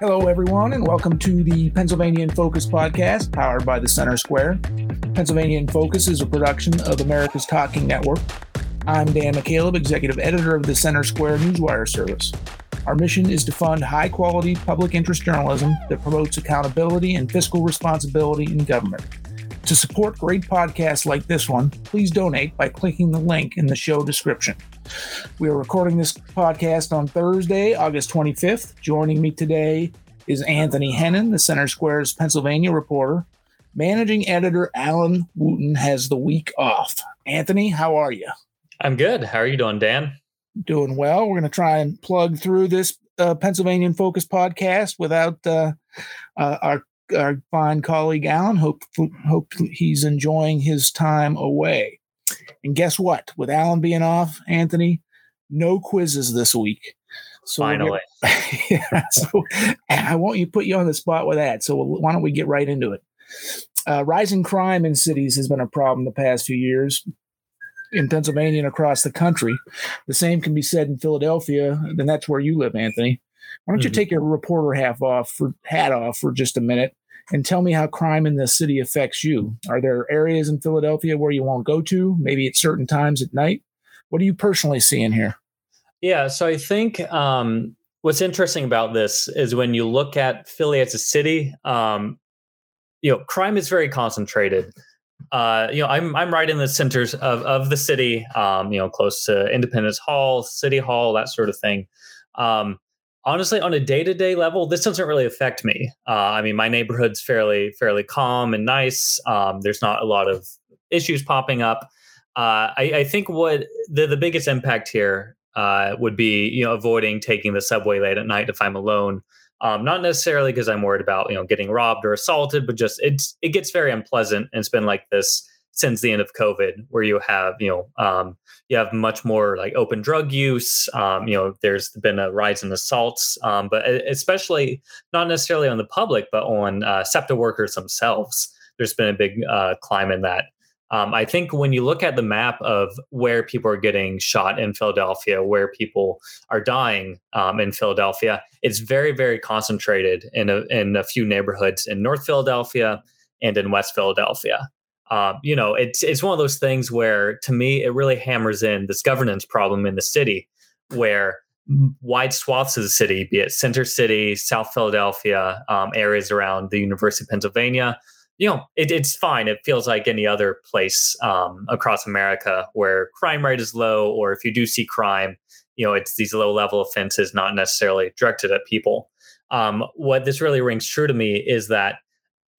Hello, everyone, and welcome to the Pennsylvania in Focus podcast powered by the Center Square. Pennsylvania in Focus is a production of America's Talking Network. I'm Dan McCaleb, executive editor of the Center Square Newswire service. Our mission is to fund high quality public interest journalism that promotes accountability and fiscal responsibility in government. To support great podcasts like this one, please donate by clicking the link in the show description. We are recording this podcast on Thursday, August 25th. Joining me today is Anthony Hennen, the Center Square's Pennsylvania reporter. Managing editor Alan Wooten has the week off. Anthony, how are you? I'm good. How are you doing, Dan? Doing well. We're going to try and plug through this uh, Pennsylvania Focus podcast without uh, uh, our our fine colleague Alan. Hope hope he's enjoying his time away. And guess what? With Alan being off, Anthony, no quizzes this week. So Finally, yeah, so I won't you put you on the spot with that. So why don't we get right into it? Uh, rising crime in cities has been a problem the past few years in Pennsylvania and across the country. The same can be said in Philadelphia, and that's where you live, Anthony. Why don't mm-hmm. you take your reporter half off for hat off for just a minute and tell me how crime in the city affects you? Are there areas in Philadelphia where you won't go to, maybe at certain times at night? What are you personally seeing here? Yeah, so I think um, what's interesting about this is when you look at Philly as a city, um, you know, crime is very concentrated. Uh, you know, I'm I'm right in the centers of of the city. Um, you know, close to Independence Hall, City Hall, that sort of thing. Um, honestly on a day-to-day level this doesn't really affect me. Uh, i mean my neighborhood's fairly fairly calm and nice. Um, there's not a lot of issues popping up. Uh, I, I, think what the, the biggest impact here uh, would be you know avoiding taking the subway late at night if i'm alone. Um, not necessarily because i'm worried about you know getting robbed or assaulted but just it's it gets very unpleasant and it's been like this since the end of COVID, where you have you know um, you have much more like open drug use. Um, you know, there's been a rise in assaults, um, but especially not necessarily on the public, but on uh, SEPTA workers themselves. There's been a big uh, climb in that. Um, I think when you look at the map of where people are getting shot in Philadelphia, where people are dying um, in Philadelphia, it's very, very concentrated in a, in a few neighborhoods in North Philadelphia and in West Philadelphia um, you know, it's it's one of those things where, to me, it really hammers in this governance problem in the city, where wide swaths of the city, be it Center City, South Philadelphia, um, areas around the University of Pennsylvania, you know, it, it's fine. It feels like any other place um, across America where crime rate is low, or if you do see crime, you know, it's these low level offenses, not necessarily directed at people. Um, what this really rings true to me is that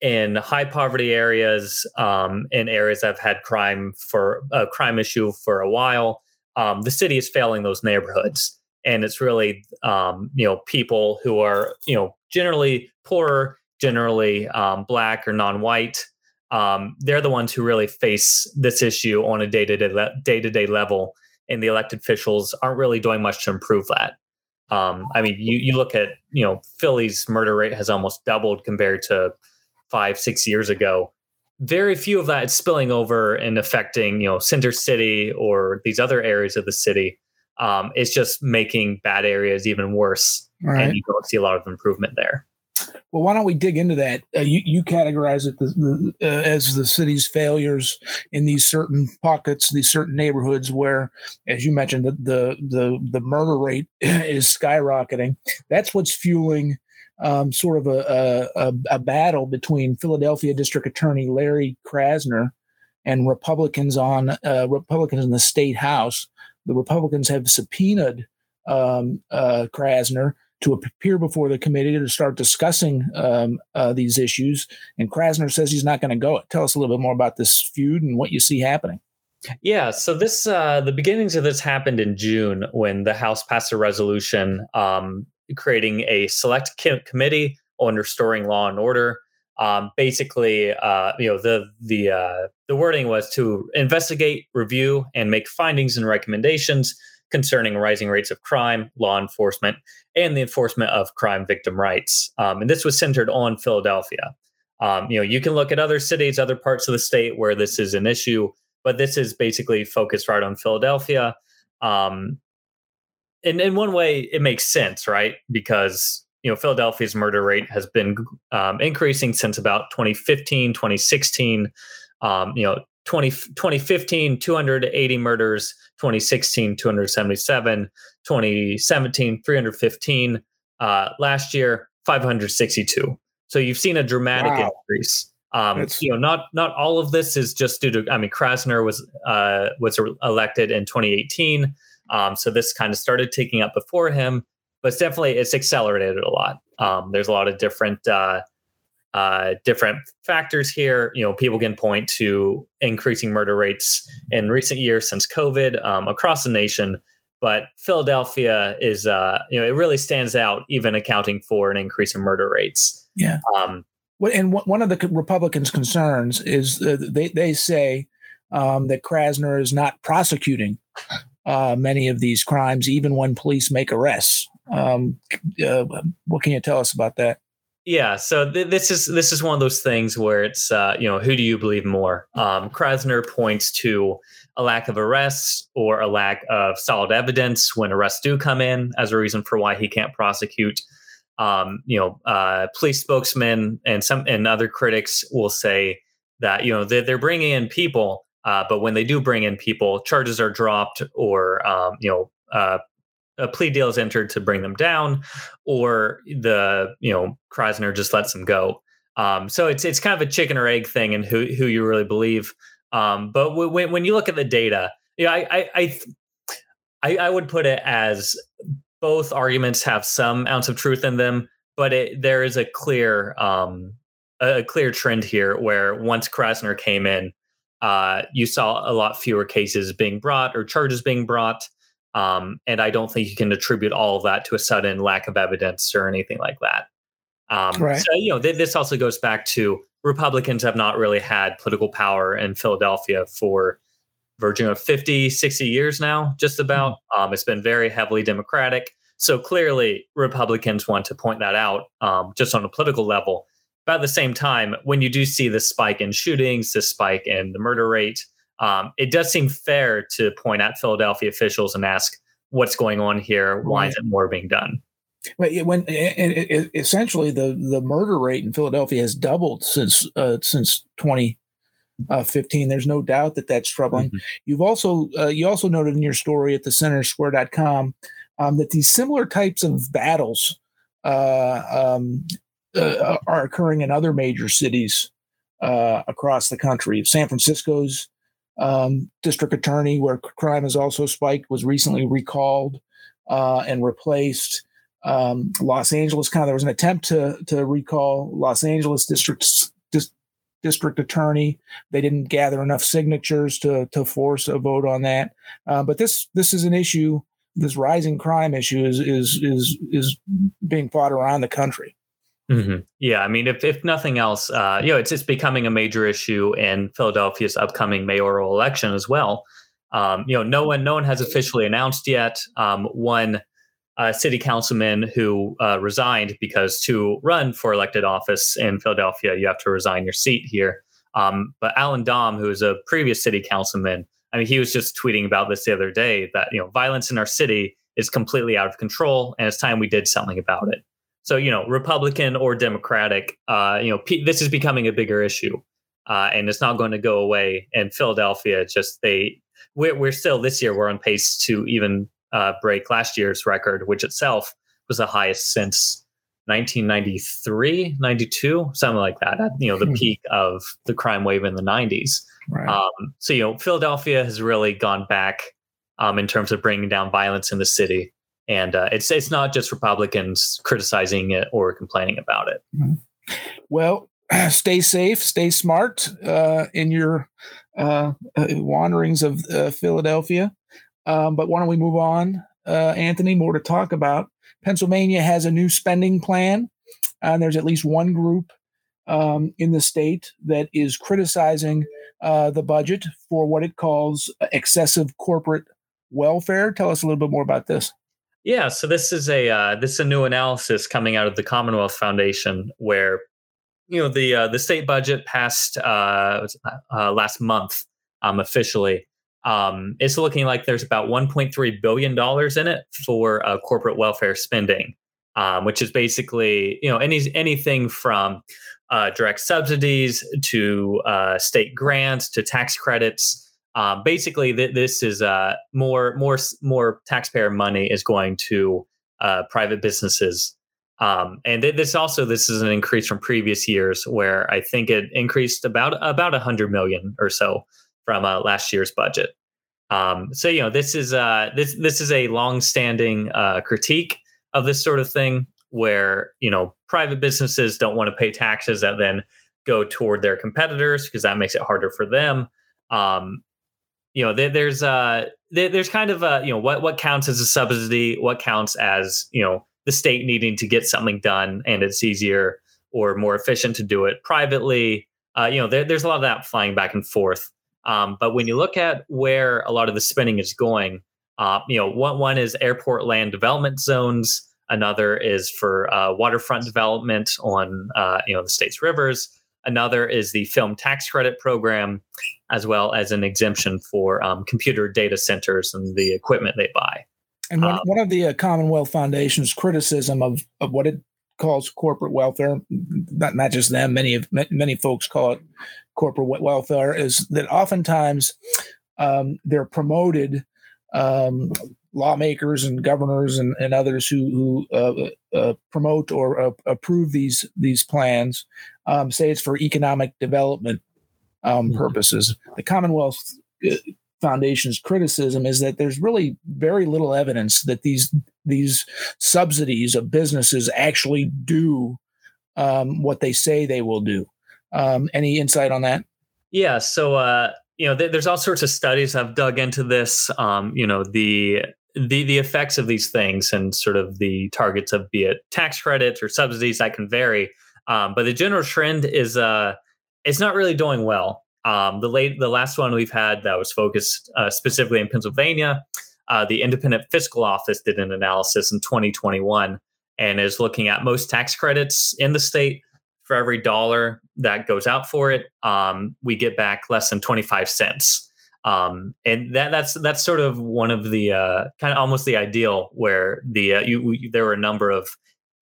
in high poverty areas, um, in areas that have had crime for a crime issue for a while, um, the city is failing those neighborhoods, and it's really um, you know people who are you know generally poorer, generally um, black or non-white. Um, they're the ones who really face this issue on a day-to-day day-to-day level, and the elected officials aren't really doing much to improve that. Um, I mean, you you look at you know Philly's murder rate has almost doubled compared to five, six years ago, very few of that is spilling over and affecting, you know, Center City or these other areas of the city. Um, it's just making bad areas even worse, right. and you don't see a lot of improvement there. Well, why don't we dig into that? Uh, you, you categorize it the, the, uh, as the city's failures in these certain pockets, these certain neighborhoods where, as you mentioned, the the the, the murder rate is skyrocketing. That's what's fueling um, sort of a, a, a, battle between Philadelphia District Attorney Larry Krasner and Republicans on uh, Republicans in the state house. The Republicans have subpoenaed um, uh, Krasner to appear before the committee to start discussing um, uh, these issues. And Krasner says he's not going to go. Tell us a little bit more about this feud and what you see happening. Yeah, so this uh, the beginnings of this happened in June when the House passed a resolution um, creating a select committee on restoring law and order. Um, basically, uh, you know, the the uh, the wording was to investigate, review, and make findings and recommendations concerning rising rates of crime, law enforcement, and the enforcement of crime victim rights. Um, and this was centered on Philadelphia. Um, you know, you can look at other cities, other parts of the state where this is an issue, but this is basically focused right on Philadelphia. Um, in in one way it makes sense, right? Because you know, Philadelphia's murder rate has been um, increasing since about 2015, 2016. Um, you know, 20, 2015, 280 murders, 2016, 277, 2017, 315. Uh, last year, 562. So you've seen a dramatic wow. increase. Um, you know, not not all of this is just due to. I mean, Krasner was uh, was elected in 2018, um, so this kind of started taking up before him. But it's definitely it's accelerated a lot. Um, there's a lot of different uh, uh, different factors here. You know, people can point to increasing murder rates in recent years since COVID um, across the nation, but Philadelphia is, uh, you know, it really stands out, even accounting for an increase in murder rates. Yeah. Um, and one of the Republicans' concerns is uh, they they say um, that Krasner is not prosecuting uh, many of these crimes, even when police make arrests. Um, uh, what can you tell us about that? Yeah, so th- this is this is one of those things where it's uh, you know who do you believe more? Um, Krasner points to a lack of arrests or a lack of solid evidence when arrests do come in as a reason for why he can't prosecute. Um, you know, uh, police spokesmen and some and other critics will say that you know they're, they're bringing in people, uh, but when they do bring in people, charges are dropped or um, you know uh, a plea deal is entered to bring them down, or the you know Krasner just lets them go. Um, so it's it's kind of a chicken or egg thing, and who who you really believe. Um, but when when you look at the data, yeah, I I, I I I would put it as both arguments have some ounce of truth in them, but it, there is a clear um, a clear trend here where once Krasner came in, uh, you saw a lot fewer cases being brought or charges being brought. Um, and I don't think you can attribute all of that to a sudden lack of evidence or anything like that. Um, right. So, you know, th- this also goes back to Republicans have not really had political power in Philadelphia for verging of 50, 60 years now, just about. Mm-hmm. Um, it's been very heavily Democratic. So clearly, Republicans want to point that out um, just on a political level. At the same time, when you do see this spike in shootings, this spike in the murder rate, um, it does seem fair to point at Philadelphia officials and ask what's going on here. Why isn't more being done? But when and it, essentially the the murder rate in Philadelphia has doubled since uh, since 2015. There's no doubt that that's troubling. Mm-hmm. You've also uh, you also noted in your story at the centersquare.com um, that these similar types of battles uh, um, uh, are occurring in other major cities uh, across the country. San Francisco's um, district attorney, where crime has also spiked, was recently recalled uh, and replaced. Um, Los Angeles kind of there was an attempt to to recall Los Angeles district dis, district attorney. They didn't gather enough signatures to to force a vote on that. Uh, but this this is an issue. This rising crime issue is is is is being fought around the country. Mm-hmm. Yeah, I mean, if if nothing else, uh, you know, it's it's becoming a major issue in Philadelphia's upcoming mayoral election as well. Um, you know, no one no one has officially announced yet. Um, one uh, city councilman who uh, resigned because to run for elected office in Philadelphia, you have to resign your seat here. Um, but Allan Domb, who is a previous city councilman, I mean, he was just tweeting about this the other day that you know violence in our city is completely out of control, and it's time we did something about it. So you know, Republican or Democratic, uh, you know, P- this is becoming a bigger issue, uh, and it's not going to go away. And Philadelphia, just they, we're, we're still this year we're on pace to even uh, break last year's record, which itself was the highest since 1993, 92, something like that. At, you know, the hmm. peak of the crime wave in the 90s. Right. Um, so you know, Philadelphia has really gone back um, in terms of bringing down violence in the city and uh, it's it's not just Republicans criticizing it or complaining about it. Mm-hmm. Well, stay safe, stay smart uh, in your uh, uh wanderings of uh, Philadelphia. Um, but why don't we move on, uh, Anthony? More to talk about. Pennsylvania has a new spending plan, and there's at least one group um, in the state that is criticizing the budget for what it calls excessive corporate welfare. Tell us a little bit more about this. Yeah, so this is a uh, this is a new analysis coming out of the Commonwealth Foundation, where you know the uh, the state budget passed uh, uh last month um, officially. Um, it's looking like there's about 1.3 billion dollars in it for uh, corporate welfare spending. um, which is basically you know any anything from uh, direct subsidies to state grants to tax credits. Um, basically, th- this is uh, more more more taxpayer money is going to uh, private businesses, um, and th- this also this is an increase from previous years where I think it increased about about a hundred million or so from uh, last year's budget. Um, so you know this is uh, this this is a long-standing uh, critique of this sort of thing where you know private businesses don't want to pay taxes that then go toward their competitors because that makes it harder for them. Um, you know, there, there's uh, there, there's kind of a you know what what counts as a subsidy, what counts as you know the state needing to get something done, and it's easier or more efficient to do it privately. Uh, you know, there, there's a lot of that flying back and forth. Um, but when you look at where a lot of the spending is going, uh, you know, one one is airport land development zones. Another is for uh, waterfront development on uh, you know the state's rivers. Another is the film tax credit program, as well as an exemption for um, computer data centers and the equipment they buy. And one, um, one of the uh, Commonwealth Foundation's criticism of, of what it calls corporate welfare, not, not just them, many of many folks call it corporate welfare, is that oftentimes um, they're promoted um, lawmakers and governors and, and others who, who uh, uh, promote or uh, approve these these plans um, say it's for economic development um, mm-hmm. purposes. The Commonwealth uh, Foundation's criticism is that there's really very little evidence that these these subsidies of businesses actually do um, what they say they will do. Um, any insight on that? Yeah. So uh, you know, th- there's all sorts of studies I've dug into this. Um, you know, the the the effects of these things and sort of the targets of be it tax credits or subsidies that can vary. Um, but the general trend is uh, it's not really doing well. Um, the late the last one we've had that was focused uh, specifically in Pennsylvania, uh, the Independent Fiscal Office did an analysis in 2021 and is looking at most tax credits in the state. For every dollar that goes out for it, um, we get back less than 25 cents. Um, and that that's that's sort of one of the uh, kind of almost the ideal where the uh, you, there were a number of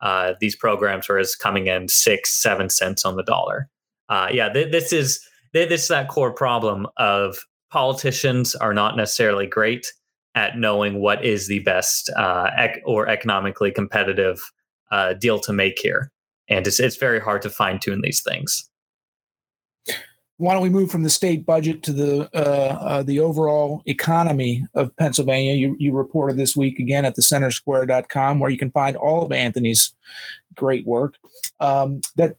uh, these programs where it's coming in six seven cents on the dollar. Uh, yeah, th- this is th- this is that core problem of politicians are not necessarily great at knowing what is the best uh, ec- or economically competitive uh, deal to make here, and it's it's very hard to fine tune these things why don't we move from the state budget to the uh, uh, the overall economy of Pennsylvania? You, you reported this week again at the centersquare.com where you can find all of Anthony's great work. Um, that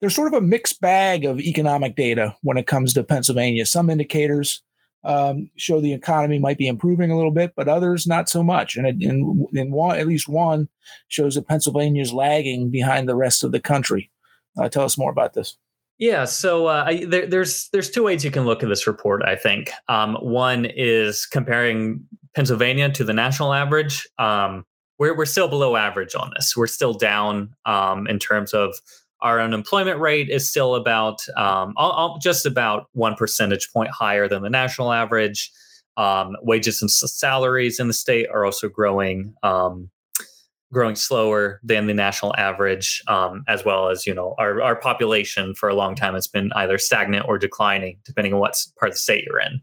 there's sort of a mixed bag of economic data when it comes to Pennsylvania. Some indicators um, show the economy might be improving a little bit, but others not so much. And, in, in one, at least one shows that Pennsylvania is lagging behind the rest of the country. Uh, tell us more about this. Yeah, so uh, I, there, there's there's two ways you can look at this report. I think um, one is comparing Pennsylvania to the national average. Um, we're we're still below average on this. We're still down um, in terms of our unemployment rate is still about um, all, all, just about one percentage point higher than the national average. Um, wages and salaries in the state are also growing um, growing slower than the national average, um, as well as you know our our population for a long time has been either stagnant or declining, depending on what part of the state you're in.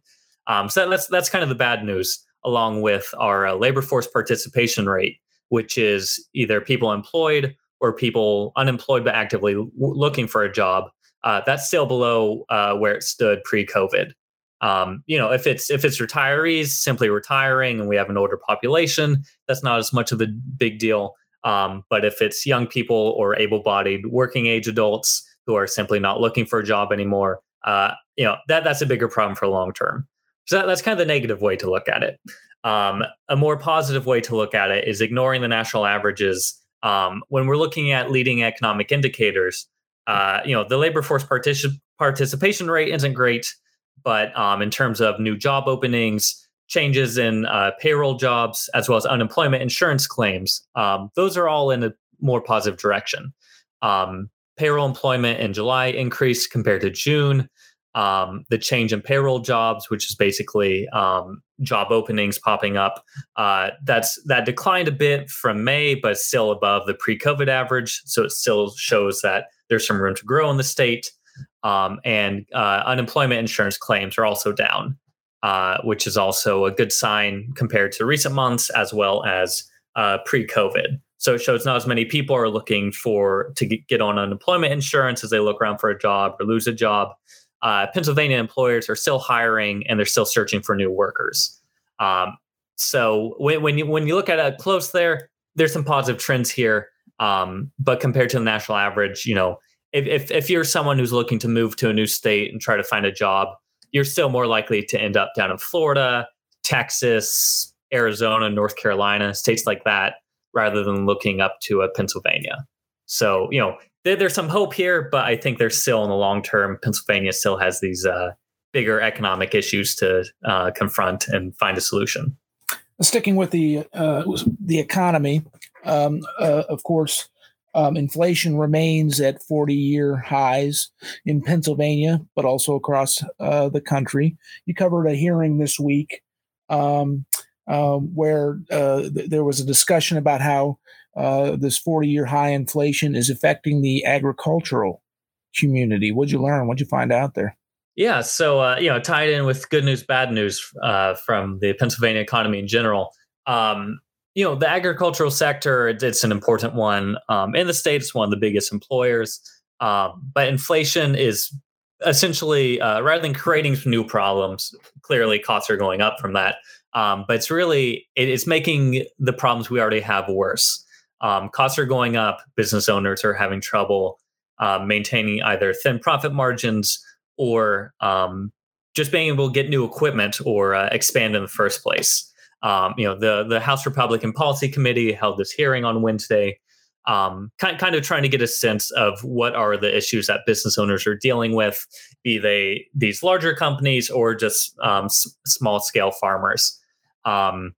Um, so that's that's kind of the bad news, along with our uh, labor force participation rate, which is either people employed or people unemployed but actively w- looking for a job. Uh, that's still below uh, where it stood pre-COVID. Um, you know, if it's if it's retirees simply retiring and we have an older population, that's not as much of a big deal. Um, but if it's young people or able-bodied working age adults who are simply not looking for a job anymore, uh, you know, that that's a bigger problem for long term. So that, that's kind of the negative way to look at it. Um, a more positive way to look at it is ignoring the national averages. Um, when we're looking at leading economic indicators, uh, you know, the labor force particip- participation rate isn't great. But um, in terms of new job openings, changes in uh, payroll jobs, as well as unemployment insurance claims, um, those are all in a more positive direction. Um, payroll employment in July increased compared to June. um, the change in payroll jobs, which is basically um, job openings popping up. Uh, that's that declined a bit from May, but still above the pre-COVID average. So it still shows that there's some room to grow in the state. Um, and uh, unemployment insurance claims are also down, uh, which is also a good sign compared to recent months as well as uh, pre-COVID. So it shows not as many people are looking for to get on unemployment insurance as they look around for a job or lose a job uh, Pennsylvania employers are still hiring and they're still searching for new workers. Um, so when, when you when you look at it close there, there's some positive trends here. Um, but compared to the national average, you know, if, if if you're someone who's looking to move to a new state and try to find a job, you're still more likely to end up down in Florida, Texas, Arizona, North Carolina, states like that, rather than looking up to a Pennsylvania. So, you know, there, there's some hope here, but I think there's still in the long term, Pennsylvania still has these uh, bigger economic issues to uh, confront and find a solution. Sticking with the uh, the economy, um, uh, of course, um, inflation remains at 40 year highs in Pennsylvania, but also across uh, the country. You covered a hearing this week um, um where uh, th- there was a discussion about how uh, this 40 year high inflation is affecting the agricultural community. What'd you learn? What'd you find out there? Yeah, so uh, you know, tied in with good news, bad news uh, from the Pennsylvania economy in general. Um, you know, the agricultural sector it's an important one um, in the state. It's one of the biggest employers, um, but inflation is essentially uh, rather than creating new problems. Clearly, costs are going up from that, um, but it's really it, it's making the problems we already have worse. Um, costs are going up. Business owners are having trouble uh, maintaining either thin profit margins or um, just being able to get new equipment or uh, expand in the first place. Um, you know, the the House Republican Policy Committee held this hearing on Wednesday, um, kind kind of trying to get a sense of what are the issues that business owners are dealing with, be they these larger companies or just um, s- small scale farmers. Um,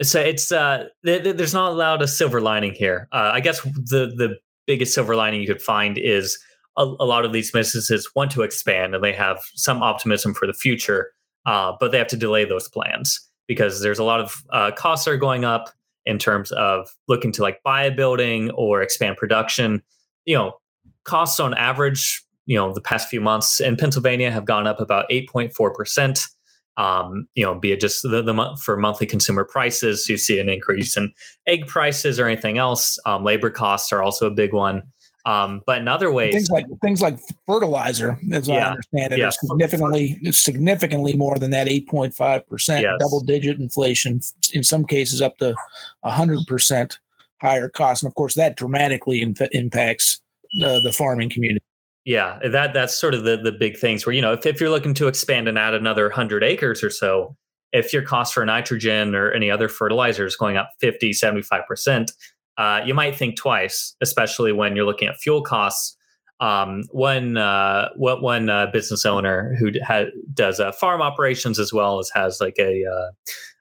so it's uh, th- th- there's not a silver lining here. Uh, I guess the the biggest silver lining you could find is a, a, lot of these businesses want to expand and they have some optimism for the future, uh, but they have to delay those plans because there's a lot of uh, costs are going up in terms of looking to like buy a building or expand production. You know, costs on average, you know, the past few months in Pennsylvania have gone up about 8.4 percent um, you know, be it just the, the for monthly consumer prices, you see an increase in egg prices or anything else. Um, labor costs are also a big one. Um, but in other ways, things like things like fertilizer, as yeah, I understand it, yeah. significantly significantly more than that eight point five percent double digit inflation. In some cases, up to hundred percent higher cost, and of course, that dramatically inf- impacts uh, the farming community. Yeah, that that's sort of the the big things where you know if, if you're looking to expand and add another hundred acres or so, if your cost for nitrogen or any other fertilizer is going up 50, 75 percent, uh, you might think twice, especially when you're looking at fuel costs. Um, one uh, what one uh, business owner who ha- does uh, farm operations as well as has like a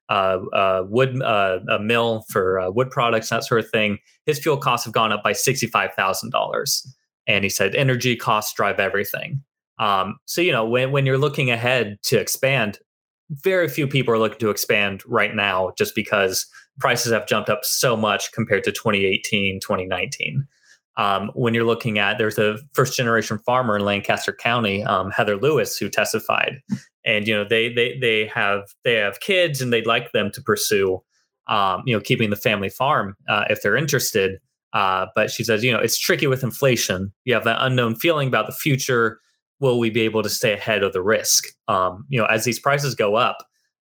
uh, uh, wood a mill for wood products that sort of thing. His fuel costs have gone up by sixty five thousand dollars and he said energy costs drive everything. Um, so you know when when you're looking ahead to expand, very few people are looking to expand right now just because prices have jumped up so much compared to 2018, 2019. Um, when you're looking at there's a first generation farmer in Lancaster County, um, Heather Lewis, who testified, and you know they they they have they have kids and they'd like them to pursue um, you know keeping the family farm uh, if they're interested. Uh, but she says, you know, it's tricky with inflation. You have that unknown feeling about the future. Will we be able to stay ahead of the risk? Um, you know, as these prices go up,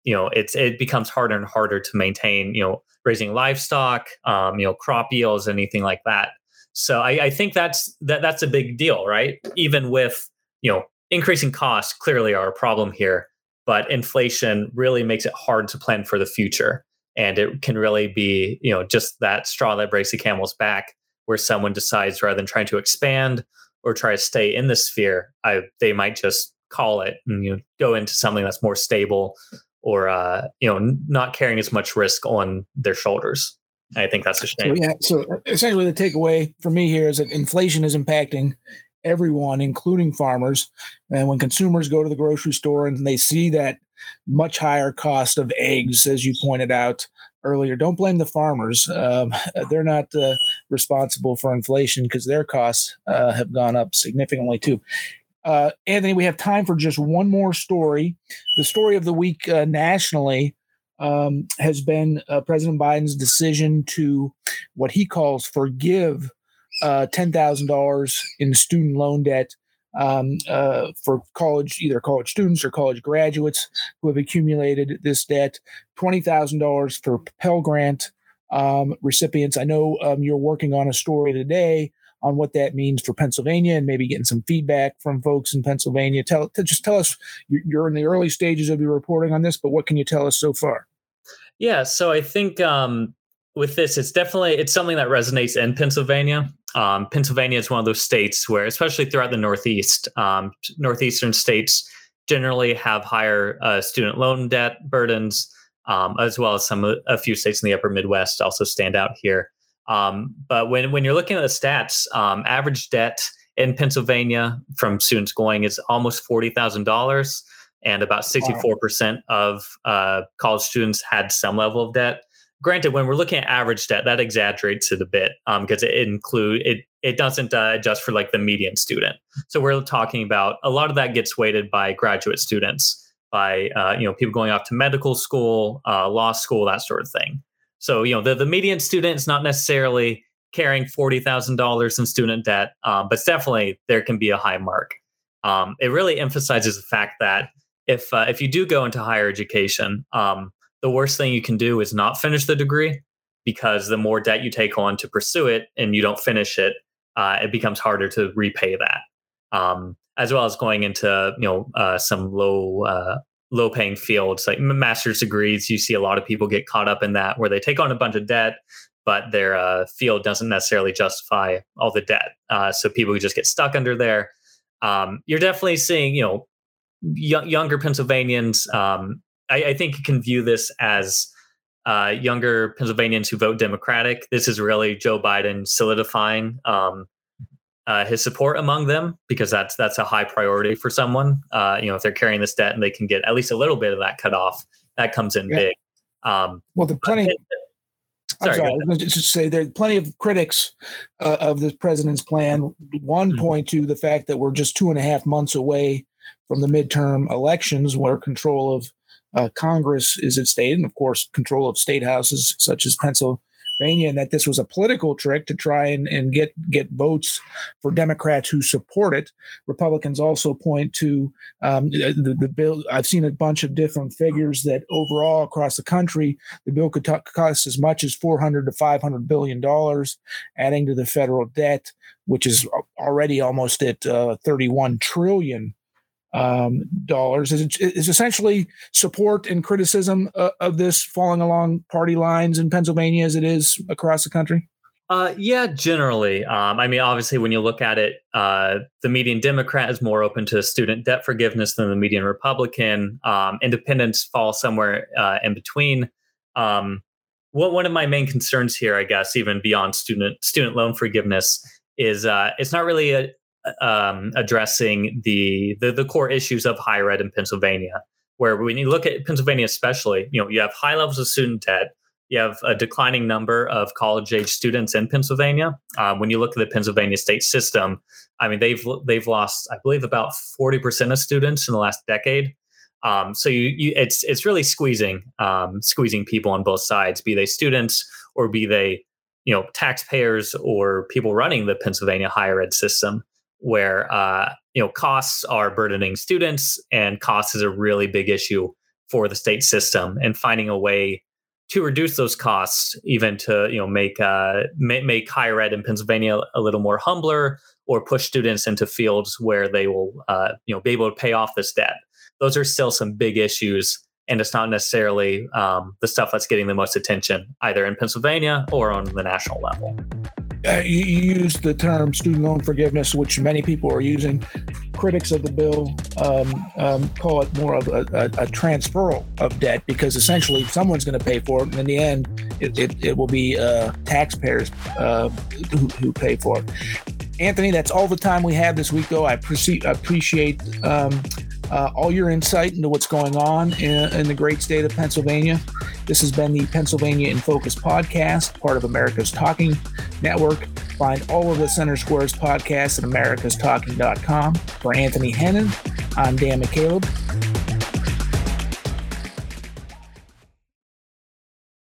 you know, it's it becomes harder and harder to maintain, you know, raising livestock, um, you know, crop yields, anything like that. So I, I think that's that that's a big deal, right? Even with you know increasing costs, clearly are a problem here, but inflation really makes it hard to plan for the future and it can really be you know just that straw that breaks the camel's back where someone decides rather than trying to expand or try to stay in the sphere I, they might just call it and you know, go into something that's more stable or uh, you know not carrying as much risk on their shoulders i think that's a shame so, yeah so essentially the takeaway for me here is that inflation is impacting everyone, including farmers. And when consumers go to the grocery store and they see that much higher cost of eggs, as you pointed out earlier, don't blame the farmers. Um, they're not uh, responsible for inflation because their costs uh, have gone up significantly too. Uh, Anthony, we have time for just one more story. The story of the week uh, nationally um, has been uh, President Biden's decision to what he calls forgive uh, $10,000 in student loan debt um, uh, for college, either college students or college graduates who have accumulated this debt, $20,000 for Pell Grant um, recipients. I know um, you're working on a story today on what that means for Pennsylvania and maybe getting some feedback from folks in Pennsylvania. Tell just tell us you're in the early stages of your reporting on this, but what can you tell us so far? Yeah, so I think um, with this, it's definitely it's something that resonates in Pennsylvania. Um, Pennsylvania is one of those states where, especially throughout the Northeast, um, northeastern states generally have higher uh, student loan debt burdens, um, as well as some a few states in the Upper Midwest also stand out here. Um, but when when you're looking at the stats, um, average debt in Pennsylvania from students going is almost forty thousand dollars and about 64% of uh, college students had some level of debt. Granted, when we're looking at average debt, that exaggerates it a bit because um, it include it it doesn't uh, adjust for like the median student. So we're talking about a lot of that gets weighted by graduate students, by uh, you know people going off to medical school, uh, law school, that sort of thing. So you know the the median student is not necessarily carrying forty thousand dollars in student debt, um, but definitely there can be a high mark. Um, it really emphasizes the fact that if uh, if you do go into higher education, um, the worst thing you can do is not finish the degree because the more debt you take on to pursue it and you don't finish it, uh, it becomes harder to repay that. Um, as well as going into you know uh, some low uh, low paying fields like master's degrees. You see a lot of people get caught up in that where they take on a bunch of debt, but their uh, field doesn't necessarily justify all the debt. Uh, so people just get stuck under there. Um, you're definitely seeing you know y- younger Pennsylvanians, um, I, I, think you can view this as uh, younger Pennsylvanians who vote Democratic. This is really Joe Biden solidifying um, uh, his support among them because that's that's a high priority for someone. Uh, you know, if they're carrying this debt and they can get at least a little bit of that cut off, that comes in yeah. big. Um, well, the plenty. It, sorry, sorry just say there's plenty of critics uh, of the president's plan. One mm-hmm. point to the fact that we're just two and a half months away from the midterm elections, where control of uh, Congress is at stake, and of course, control of state houses such as Pennsylvania, and that this was a political trick to try and, and get get votes for Democrats who support it. Republicans also point to um, the, the bill. I've seen a bunch of different figures that overall across the country, the bill could t- cost as much as 400 to 500 billion dollars, adding to the federal debt, which is already almost at uh, 31 trillion um, dollars is, is essentially support and criticism uh, of this falling along party lines in Pennsylvania as it is across the country? Uh, yeah, generally. Um, I mean, obviously, when you look at it, uh, the median Democrat is more open to student debt forgiveness than the median Republican. Um, independents fall somewhere uh, in between. Um, what one of my main concerns here, I guess, even beyond student student loan forgiveness, is uh, it's not really a, um, addressing the, the, the core issues of higher ed in Pennsylvania. Where when you look at Pennsylvania, especially, you know, you have high levels of student debt. You have a declining number of college age students in Pennsylvania. Um, when you look at the Pennsylvania state system, I mean, they've they've lost, I believe, about forty percent of students in the last decade. Um, so you, you, it's it's really squeezing um, squeezing people on both sides, be they students or be they you know taxpayers or people running the Pennsylvania higher ed system where uh, you know costs are burdening students and cost is a really big issue for the state system. And finding a way to reduce those costs even to you know make uh, make, higher ed in pennsylvania a little more humbler or push students into fields where they will uh, you know be able to pay off this debt. Those are still some big issues and it's not necessarily um, the stuff that's getting the most attention either in pennsylvania or on the national level uh, you, use the term student loan forgiveness, which many people are using. Critics of the bill um, um, call it more of a, a, a, transferal of debt because essentially someone's going to pay for it, and in the end, it, it, it will be uh, taxpayers uh, who, who, pay for it. Anthony, that's all the time we have this week, though. I appreciate um, uh, all your insight into what's going on in, in, the great state of Pennsylvania. This has been the Pennsylvania in Focus podcast, part of America's Talking Network. Find all of the Center Squares podcasts at americastalking.com. For Anthony Hennen, I'm Dan McCaleb.